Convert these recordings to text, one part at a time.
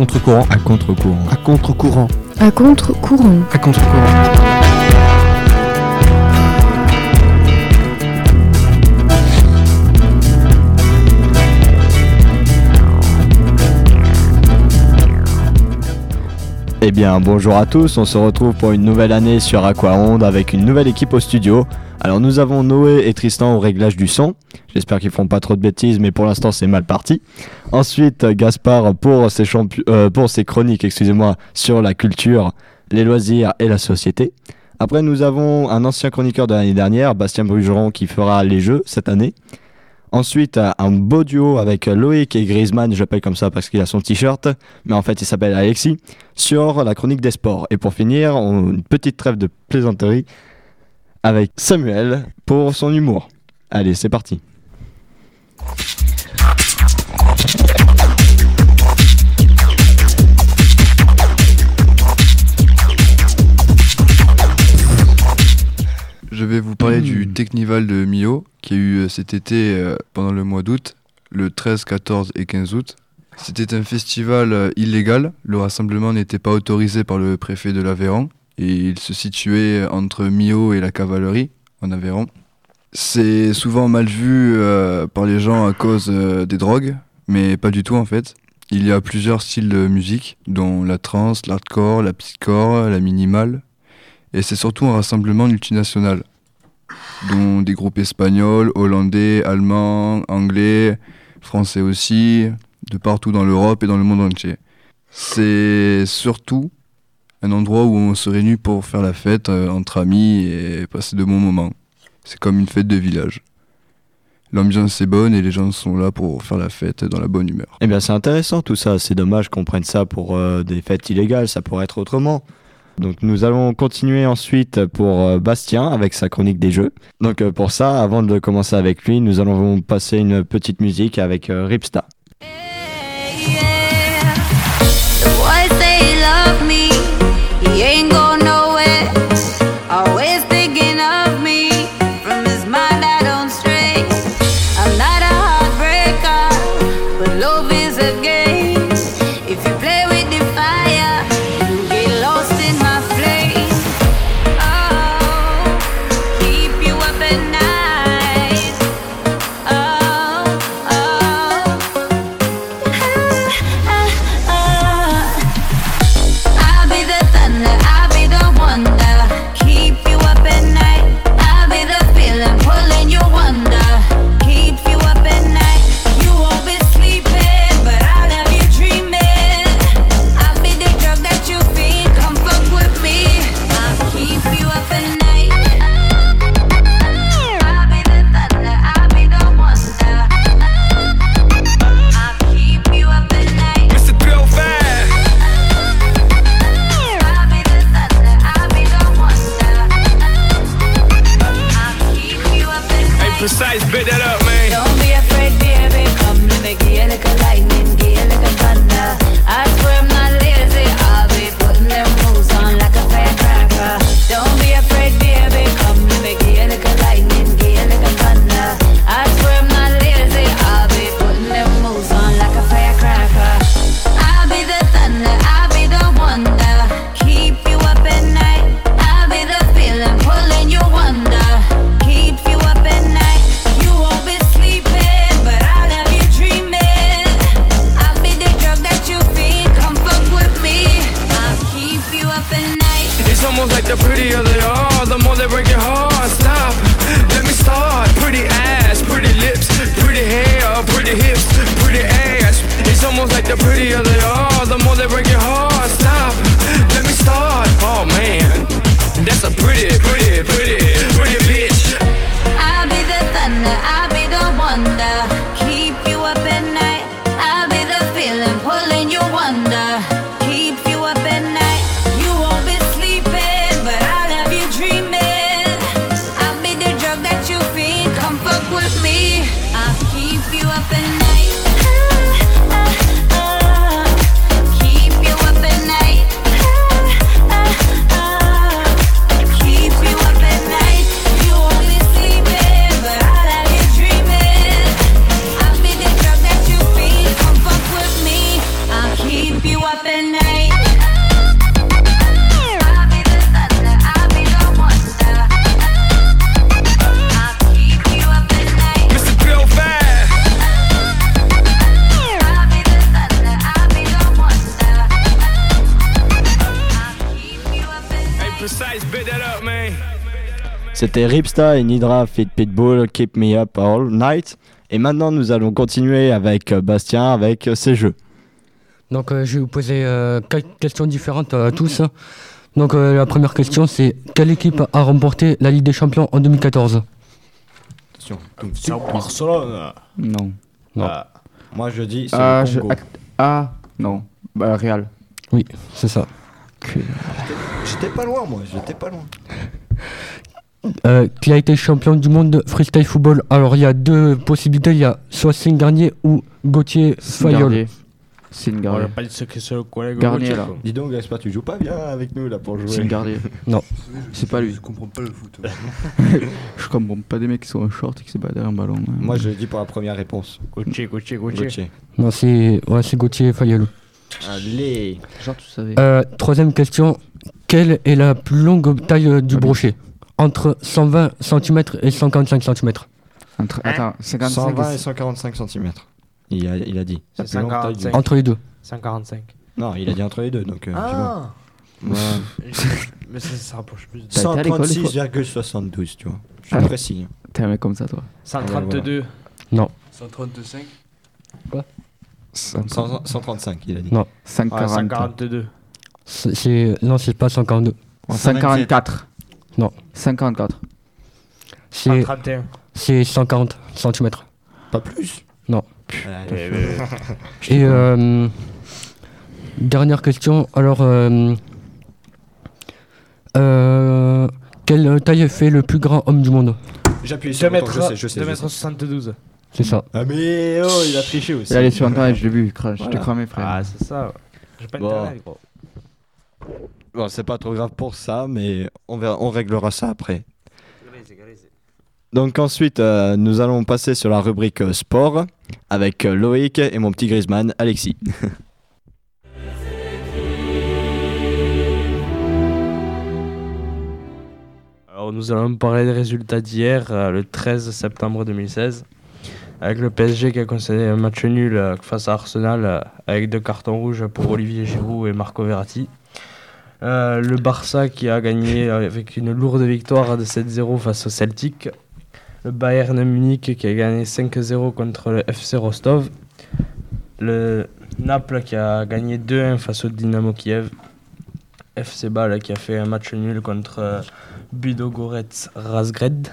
contre-courant. À contre-courant. À contre-courant. À contre-courant. À contre-courant. Eh bien, bonjour à tous, on se retrouve pour une nouvelle année sur Aquaronde avec une nouvelle équipe au studio. Alors nous avons Noé et Tristan au réglage du son. J'espère qu'ils feront pas trop de bêtises, mais pour l'instant c'est mal parti. Ensuite, Gaspard pour ses, euh, pour ses chroniques, excusez-moi, sur la culture, les loisirs et la société. Après, nous avons un ancien chroniqueur de l'année dernière, Bastien Brugeron, qui fera les jeux cette année. Ensuite, euh, un beau duo avec Loïc et Griezmann, je l'appelle comme ça parce qu'il a son t-shirt, mais en fait il s'appelle Alexis, sur la chronique des sports. Et pour finir, une petite trêve de plaisanterie avec Samuel pour son humour. Allez, c'est parti. Je vais vous parler Hmm. du Technival de Millau qui a eu euh, cet été euh, pendant le mois d'août, le 13, 14 et 15 août. C'était un festival euh, illégal. Le rassemblement n'était pas autorisé par le préfet de l'Aveyron et il se situait entre Millau et la cavalerie en Aveyron. C'est souvent mal vu euh, par les gens à cause des drogues, mais pas du tout en fait. Il y a plusieurs styles de musique, dont la trance, l'hardcore, la psychcore, la minimale, et c'est surtout un rassemblement multinational, dont des groupes espagnols, hollandais, allemands, anglais, français aussi, de partout dans l'Europe et dans le monde entier. C'est surtout un endroit où on se réunit pour faire la fête euh, entre amis et passer de bons moments. C'est comme une fête de village. L'ambiance est bonne et les gens sont là pour faire la fête dans la bonne humeur. Eh bien, c'est intéressant tout ça. C'est dommage qu'on prenne ça pour euh, des fêtes illégales. Ça pourrait être autrement. Donc, nous allons continuer ensuite pour euh, Bastien avec sa chronique des jeux. Donc, euh, pour ça, avant de commencer avec lui, nous allons passer une petite musique avec euh, Ripsta. Up at night. It's almost like the prettier they are, the more they break your heart. Stop, let me start. Pretty ass, pretty lips, pretty hair, pretty hips, pretty ass. It's almost like the prettier they are, the more they break your heart. Stop, let me start. Oh man, that's a pretty, pretty, pretty, pretty bitch. I'll be the thunder, I'll be the wonder. C'était Ripsta et Nidra Fit Pitbull Keep Me Up All Night. Et maintenant, nous allons continuer avec euh, Bastien avec euh, ses jeux. Donc euh, je vais vous poser euh, quelques questions différentes à tous. Donc euh, la première question c'est quelle équipe a remporté la Ligue des Champions en 2014 Attention. C'est Barcelone. Non. Non. Ah, moi, je dis Ah, je- ah, non. Bah, Real. C'est ça. J'étais pas loin, moi. J'étais pas loin. Euh, qui a été champion du monde de freestyle football Alors il y a deux possibilités, il y a soit Signe Garnier ou Gauthier Fayol. Garnier. On Garnier. n'a pas dit ce que c'est le collègue. Garnier, Gauthier, là. Dis donc, Gaspard, tu joues pas bien avec nous là pour jouer. une Garnier. Non. C'est pas lui. Je comprends pas le foot. Je comprends pas des mecs qui sont en short et qui se battent derrière un ballon. hein. Moi, je dis pour la première réponse. Gauthier, Gauthier, Gauthier. Gauthier. Non, c'est ouais, c'est Gauthier Fayol. Allez. Genre, tu savais. Euh, troisième question, quelle est la plus longue taille euh, du brochet? Entre 120 cm et 145 cm. Entre- Attends, 55 120 et et 145 cm. Il a, il a dit. C'est La plus longue taille du- 145. Entre les deux. 145. Non, il a dit entre les deux, donc. euh, Ah tu vois. Mais ça se rapproche plus. de- T'as été à l'école, des fois 136,72, tu vois. Je suis Ah. précis. hein. T'es un mec comme ça, toi. 132. 135 100 135, il a dit. Non. Ouais, 140. 142. C'est- C'est non, c'est pas 142. 144. Non. 144. C'est 131. c'est 140 cm. Pas plus? Non. Allez. Et euh, dernière question. Alors, euh, euh, quelle taille fait le plus grand homme du monde? J'appuie sur 2 le bouton, mètres, je sais, je sais. 2 je mètres sais. 72. C'est ça. Ah mais oh, il a triché aussi. Il allait sur internet, je l'ai vu. Je cramé, frère. Ah, c'est ça. J'ai pas Bon. internet, gros. Bon, c'est pas trop grave pour ça, mais on, verra, on réglera ça après. Donc ensuite, euh, nous allons passer sur la rubrique euh, sport avec euh, Loïc et mon petit Griezmann, Alexis. Alors, nous allons parler des résultats d'hier, euh, le 13 septembre 2016. Avec le PSG qui a concédé un match nul euh, face à Arsenal euh, avec deux cartons rouges pour Olivier Giroud et Marco Verratti. Euh, le Barça qui a gagné euh, avec une lourde victoire de 7-0 face au Celtic. Le Bayern Munich qui a gagné 5-0 contre le FC Rostov. Le Naples qui a gagné 2-1 face au Dynamo Kiev. FC Bâle qui a fait un match nul contre euh, Budogorets Razgrad.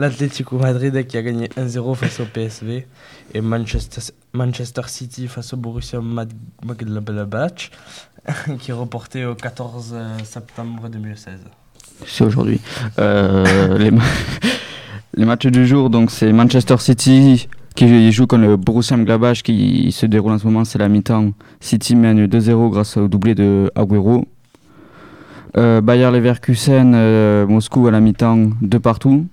L'Atlético Madrid qui a gagné 1-0 face au PSV. Et Manchester, Manchester City face au Borussia Mönchengladbach qui est reporté au 14 septembre 2016. C'est aujourd'hui. Euh, les, les matchs du jour, donc c'est Manchester City qui joue contre le Borussia Mönchengladbach qui se déroule en ce moment, c'est la mi-temps. City mène 2-0 grâce au doublé de Agüero. Euh, Bayer Leverkusen, euh, Moscou à la mi-temps, deux partout,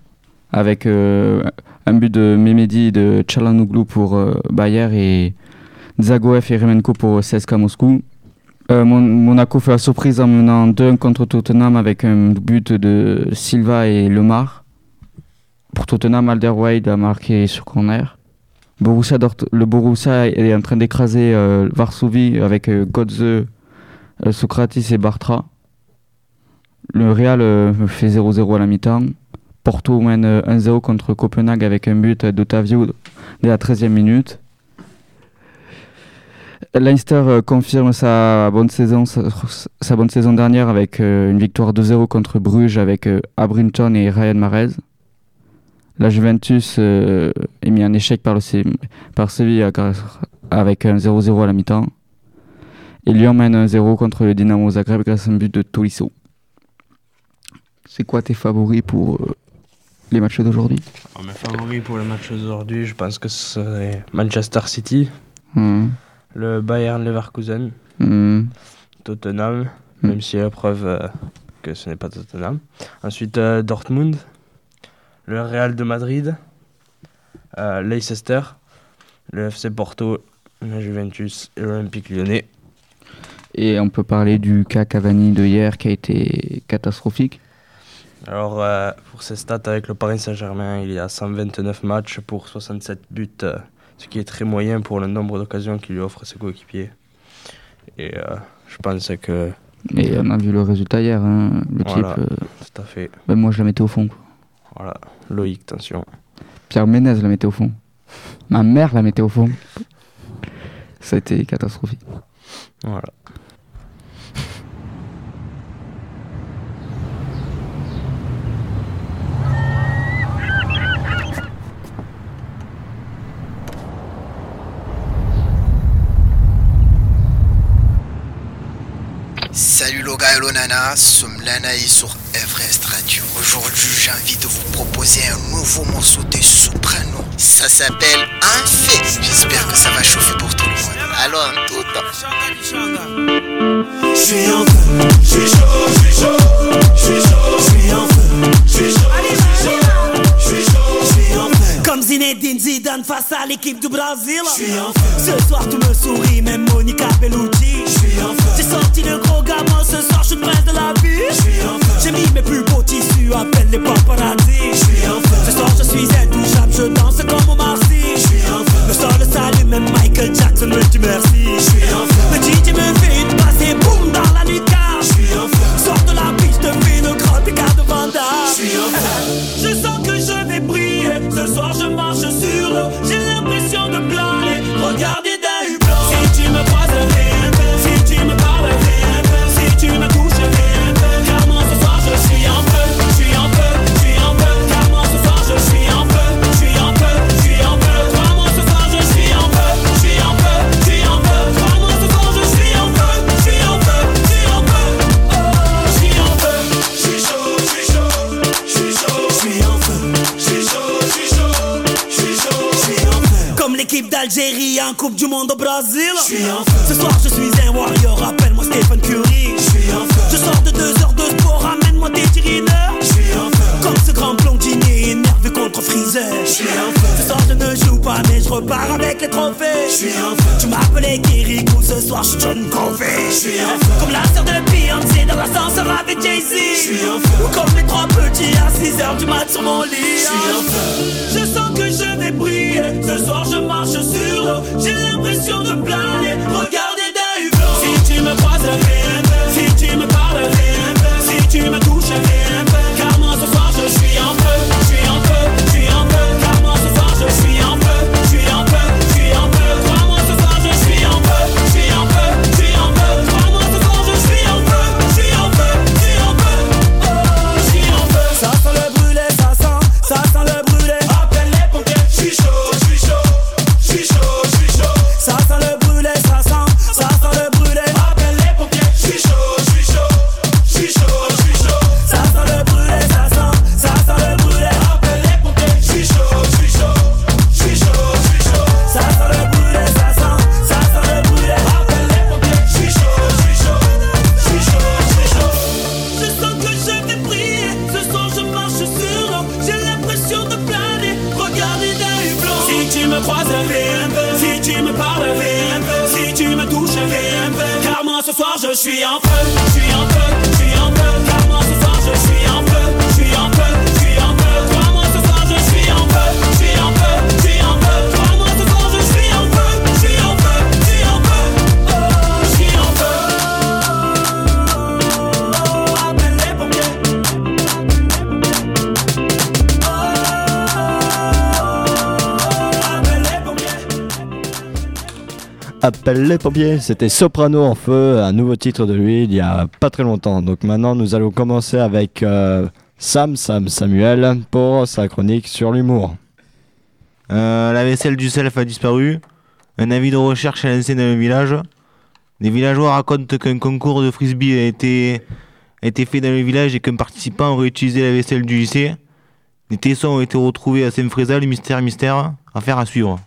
avec euh, un but de Memedi et de Chalanoglu pour euh, Bayer et Zagoev et Remenko pour CSKA Moscou. Euh, Mon- Monaco fait la surprise en menant 2-1 contre Tottenham avec un but de Silva et Lemar. Pour Tottenham, Alderweireld a marqué sur corner. Borussia le Borussia est en train d'écraser Varsovie avec Godze, euh, Socrates et Bartra. Le Real fait 0-0 à la mi-temps. Porto mène euh, 1-0 contre Copenhague avec un but d'Otavio dès la 13e minute. Leinster euh, confirme sa bonne saison, dernière avec euh, une victoire 2-0 contre Bruges avec Abrinton et Ryan Mahrez. La Juventus est mis en échec par, le par Séville avec un 0-0 à la mi-temps. Et Lyon mène 1-0 contre le Dynamo Zagreb grâce à un but de Tolisso. C'est quoi tes favoris pour les matchs d'aujourd'hui Alors, mes favoris pour le match d'aujourd'hui, je pense que ce serait Manchester City, Hmm. le Bayern Leverkusen, Hmm. Tottenham, Hmm. même s'il y a la preuve euh, que ce n'est pas Tottenham. Ensuite, euh, Dortmund, le Real de Madrid, euh, Leicester, le FC Porto, la Juventus et l'Olympique lyonnais. Et on peut parler du cas Cavani de hier qui a été catastrophique. Alors, euh, pour ses stats avec le Paris Saint-Germain, il y a 129 matchs pour 67 buts, euh, ce qui est très moyen pour le nombre d'occasions qu'il lui offre ses coéquipiers. Et euh, je pense que Et on a vu le résultat hier. hein, Le Voilà. type, Tout à fait. ben, moi je la mettais au fond. quoi. Voilà. Loïc, attention. Pierre Ménez la mettait au fond. Ma mère la mettait au fond. Ça a été catastrophique. Voilà. Salut le gars et le nana, sommes Lanaï sur Everest Radio. Aujourd'hui, j'ai envie de vous proposer un nouveau morceau de soprano. Ça s'appelle Un fait. J'espère que ça va chauffer pour tout le monde. Alors, en tout temps. Je suis en feu, je suis chaud, je suis chaud, je suis chaud, je suis en feu, je suis chaud, je suis chaud, je suis chaud, je suis en feu. Comme Zinedine Zidane face à l'équipe du Brésil. Je suis en feu. Ce soir tout me sourit, même Monica Bellucci. Sorti le gros gamin, ce soir je suis le prince de la vie. J'ai mis mes plus beaux tissus, appelle les paparazzi. Ce soir je suis intouchable, je danse comme en feu. Le sol s'allume, même Michael Jackson me dit merci. Le DJ me fait une passe et boum l'équipe d'Algérie en Coupe du Monde au Brésil. Ce soir je suis un warrior, appelle-moi Stephen Curry. Je sors de deux heures de sport, amène-moi en feu. Comme ce grand blondinier énervé contre Freezer. Ce soir je ne joue pas, mais je repars avec les trophées. Tu m'appelais Kirikou, ce soir je suis John Covey. Comme la sœur de Beyoncé dans l'ascenseur avec Jay-Z. Ou comme les trois petits à 6 heures du mat sur mon lit. Je sens que je vais briller. Ce soir je marche sur l'eau. J'ai l'impression de planer. Regardez Appelle les pompiers, c'était Soprano en feu, un nouveau titre de lui il y a pas très longtemps. Donc maintenant nous allons commencer avec euh, Sam, Sam Samuel pour sa chronique sur l'humour. Euh, la vaisselle du self a disparu. Un avis de recherche est lancé dans le village. Les villageois racontent qu'un concours de frisbee a été, fait dans le village et qu'un participant aurait utilisé la vaisselle du lycée. Des tessons ont été retrouvés à Saint-Frézal, mystère, mystère. Affaire à suivre.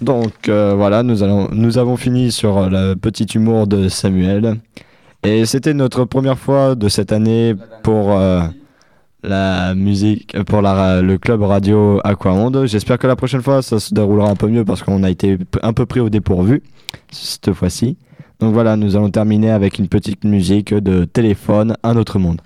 Donc euh, voilà, nous, allons, nous avons fini sur euh, le petit humour de Samuel. Et c'était notre première fois de cette année pour euh, la musique, pour le club radio Aquamonde. J'espère que la prochaine fois ça se déroulera un peu mieux parce qu'on a été un peu pris au dépourvu cette fois-ci. Donc voilà, nous allons terminer avec une petite musique de téléphone, un autre monde.